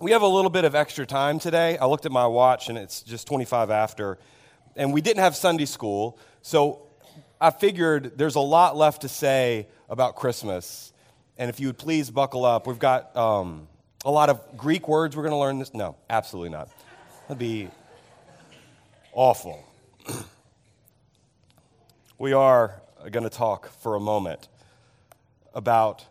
we have a little bit of extra time today. I looked at my watch and it's just 25 after, and we didn't have Sunday school, so I figured there's a lot left to say about Christmas. And if you would please buckle up, we've got um, a lot of Greek words we're going to learn this. No, absolutely not. That'd be awful. we are going to talk for a moment about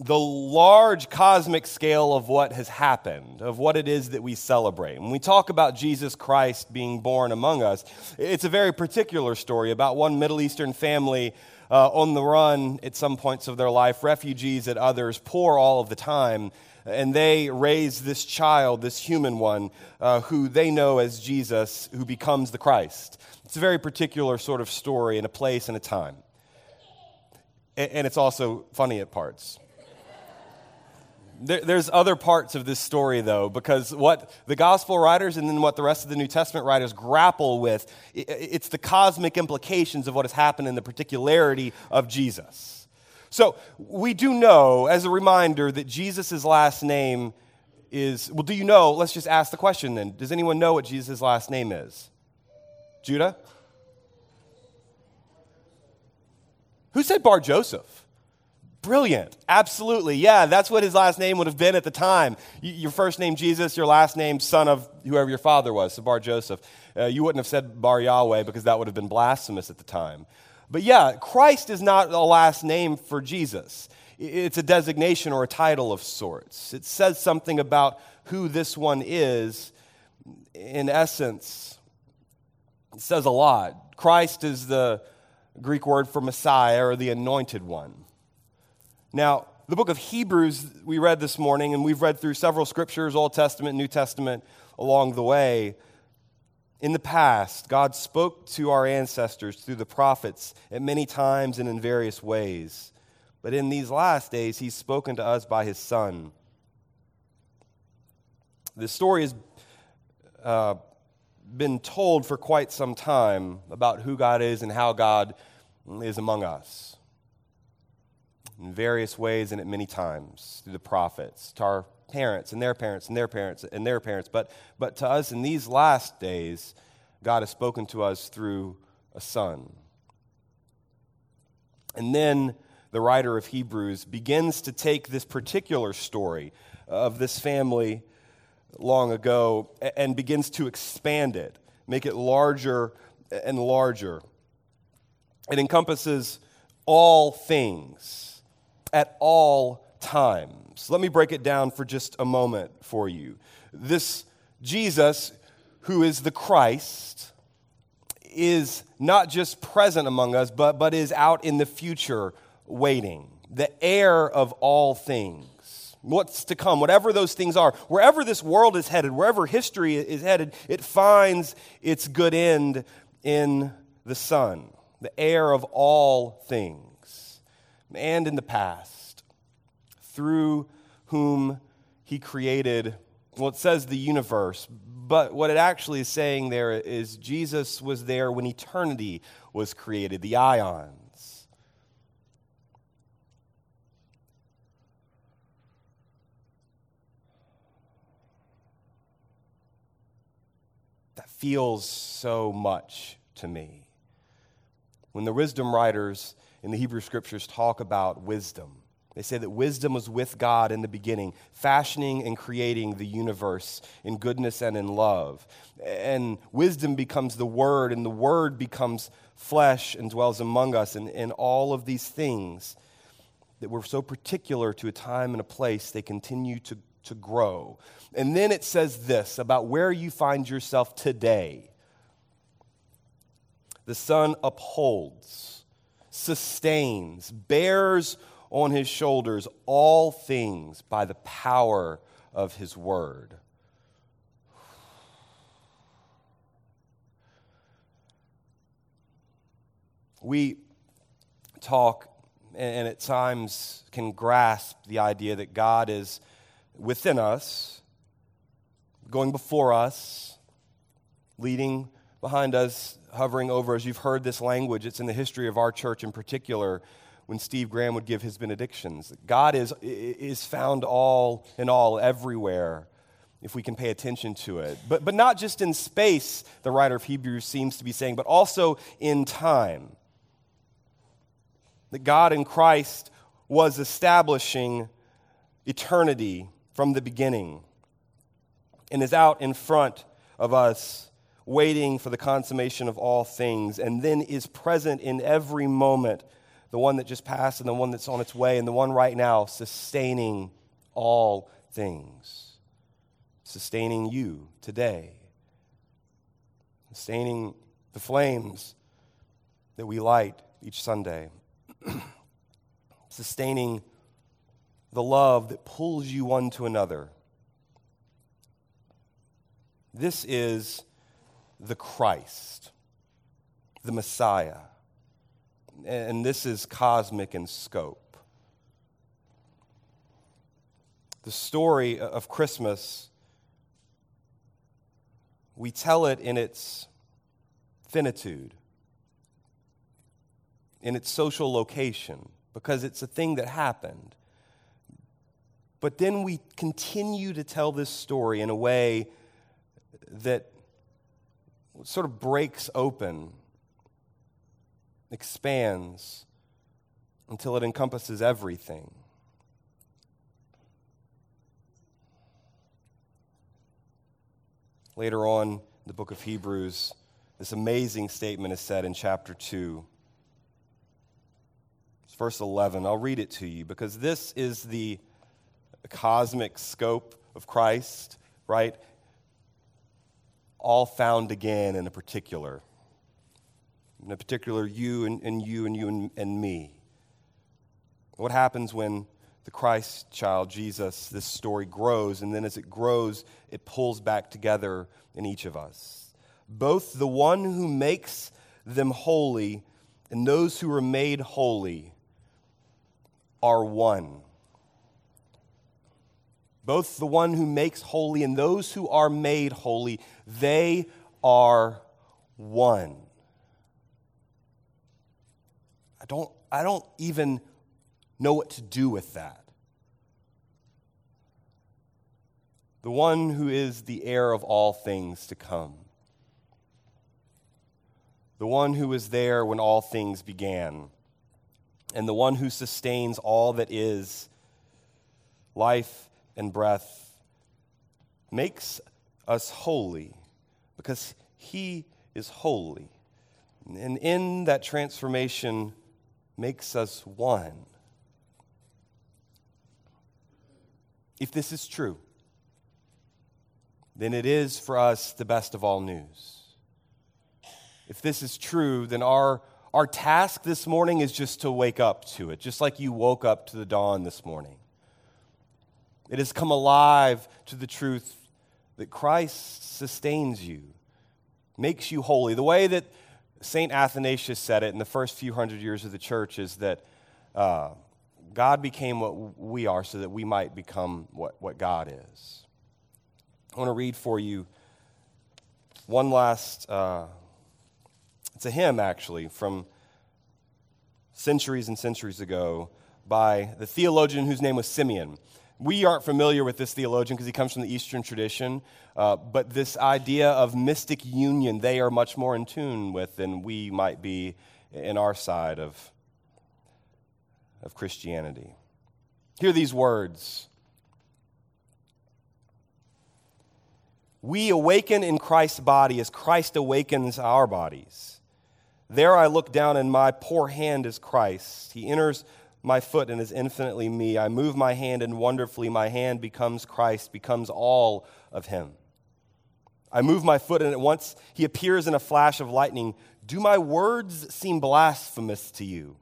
the large cosmic scale of what has happened, of what it is that we celebrate. When we talk about Jesus Christ being born among us, it's a very particular story about one Middle Eastern family uh, on the run at some points of their life, refugees at others, poor all of the time. And they raise this child, this human one, uh, who they know as Jesus, who becomes the Christ. It's a very particular sort of story in a place and a time. And it's also funny at parts. There, there's other parts of this story, though, because what the gospel writers and then what the rest of the New Testament writers grapple with, it's the cosmic implications of what has happened in the particularity of Jesus. So we do know, as a reminder, that Jesus' last name is, well, do you know? Let's just ask the question then. Does anyone know what Jesus' last name is? Judah? Who said Bar Joseph? Brilliant. Absolutely. Yeah, that's what his last name would have been at the time. Your first name, Jesus, your last name, son of whoever your father was, Bar Joseph. Uh, you wouldn't have said Bar Yahweh because that would have been blasphemous at the time. But yeah, Christ is not a last name for Jesus, it's a designation or a title of sorts. It says something about who this one is. In essence, it says a lot. Christ is the Greek word for Messiah or the anointed one. Now, the book of Hebrews we read this morning, and we've read through several scriptures, Old Testament, New Testament, along the way. In the past, God spoke to our ancestors through the prophets at many times and in various ways. But in these last days, He's spoken to us by His Son. The story has uh, been told for quite some time about who God is and how God is among us in various ways and at many times through the prophets, to our parents and their parents and their parents and their parents. But, but to us in these last days, God has spoken to us through a son. And then the writer of Hebrews begins to take this particular story of this family long ago and begins to expand it, make it larger and larger. It encompasses all things at all times. Let me break it down for just a moment for you. This Jesus, who is the Christ, is not just present among us, but, but is out in the future waiting, the heir of all things. What's to come, whatever those things are, wherever this world is headed, wherever history is headed, it finds its good end in the Son, the heir of all things and in the past, through whom he created, well, it says the universe, but what it actually is saying there is Jesus was there when eternity was created, the ions. That feels so much to me. When the wisdom writers in the Hebrew scriptures talk about wisdom. They say that wisdom was with God in the beginning, fashioning and creating the universe in goodness and in love. And wisdom becomes the Word, and the Word becomes flesh and dwells among us. And, and all of these things that were so particular to a time and a place, they continue to, to grow. And then it says this about where you find yourself today the Son upholds sustains, bears on his shoulders all things by the power of his word. We talk and at times can grasp the idea that God is within us, going before us, leading behind us, hovering over as you've heard this language. It's in the history of our church in particular. when Steve Graham would give his benedictions. God is, is found all in all, everywhere, if we can pay attention to it. But, but not just in space, the writer of Hebrews seems to be saying, but also in time. That God in Christ was establishing eternity from the beginning and is out in front of us, waiting for the consummation of all things, and then is present in every moment the one that just passed and the one that's on its way and the one right now, sustaining all things, sustaining you today, sustaining the flames that we light each Sunday, sustaining the love that pulls you one to another. This is the Christ, the Messiah and this is cosmic in scope. The story of Christmas, we tell it in its finitude, in its social location, because it's a thing that happened. But then we continue to tell this story in a way that sort of breaks open expands until it encompasses everything. Later on in the book of Hebrews, this amazing statement is said in chapter 2. It's verse 11. I'll read it to you because this is the cosmic scope of Christ, right? All found again in a particular in a particular, you and, and you and you and, and me. What happens when the Christ child, Jesus, this story grows, and then as it grows, it pulls back together in each of us. Both the one who makes them holy and those who are made holy are one. Both the one who makes holy and those who are made holy, they are one. I don't, I don't even know what to do with that. The one who is the heir of all things to come. The one who was there when all things began. And the one who sustains all that is life and breath makes us holy because he is holy. And in that transformation, makes us one. If this is true, then it is for us the best of all news. If this is true, then our, our task this morning is just to wake up to it, just like you woke up to the dawn this morning. It has come alive to the truth that Christ sustains you, makes you holy. The way that St. Athanasius said it in the first few hundred years of the church is that uh, God became what we are so that we might become what, what God is. I want to read for you one last, uh, it's a hymn actually from centuries and centuries ago by the theologian whose name was Simeon. We aren't familiar with this theologian because he comes from the Eastern tradition, uh, but this idea of mystic union, they are much more in tune with than we might be in our side of, of Christianity. Hear these words We awaken in Christ's body as Christ awakens our bodies. There I look down, and my poor hand is Christ. He enters my foot and is infinitely me. I move my hand, and wonderfully my hand becomes Christ, becomes all of him. I move my foot, and at once he appears in a flash of lightning. Do my words seem blasphemous to you?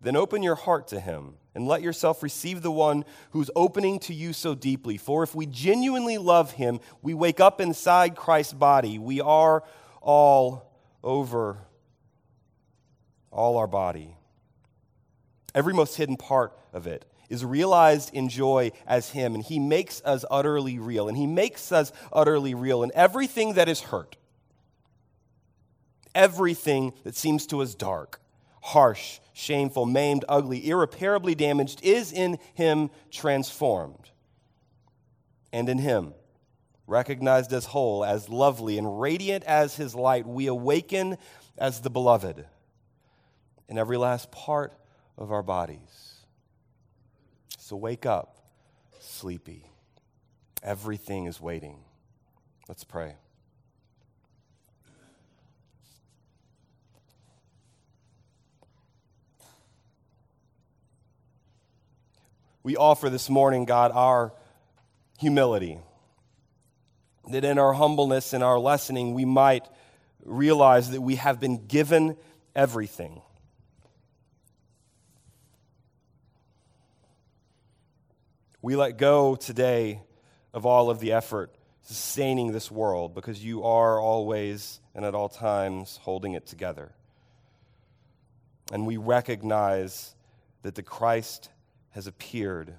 Then open your heart to him and let yourself receive the one who's opening to you so deeply. For if we genuinely love him, we wake up inside Christ's body. We are all over all our body every most hidden part of it is realized in joy as Him, and He makes us utterly real, and He makes us utterly real in everything that is hurt, everything that seems to us dark, harsh, shameful, maimed, ugly, irreparably damaged, is in him transformed. And in him, recognized as whole, as lovely, and radiant as his light, we awaken as the beloved in every last part of our bodies. So wake up, sleepy. Everything is waiting. Let's pray. We offer this morning, God, our humility. That in our humbleness and our lessening, we might realize that we have been given everything. We let go today of all of the effort sustaining this world because you are always and at all times holding it together. And we recognize that the Christ has appeared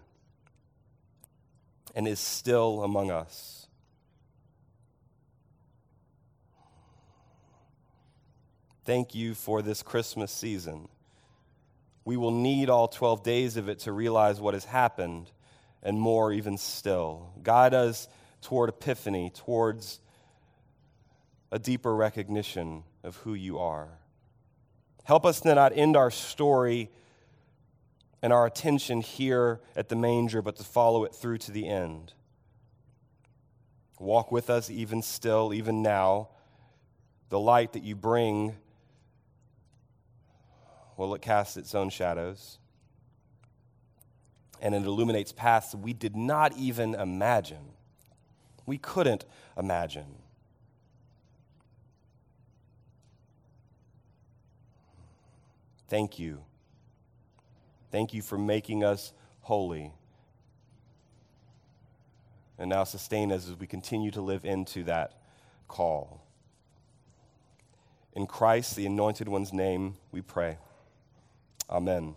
and is still among us. Thank you for this Christmas season. We will need all 12 days of it to realize what has happened and more even still. Guide us toward epiphany, towards a deeper recognition of who you are. Help us to not end our story and our attention here at the manger, but to follow it through to the end. Walk with us even still, even now. The light that you bring, will it cast its own shadows? And it illuminates paths we did not even imagine. We couldn't imagine. Thank you. Thank you for making us holy. And now sustain us as we continue to live into that call. In Christ, the Anointed One's name, we pray. Amen.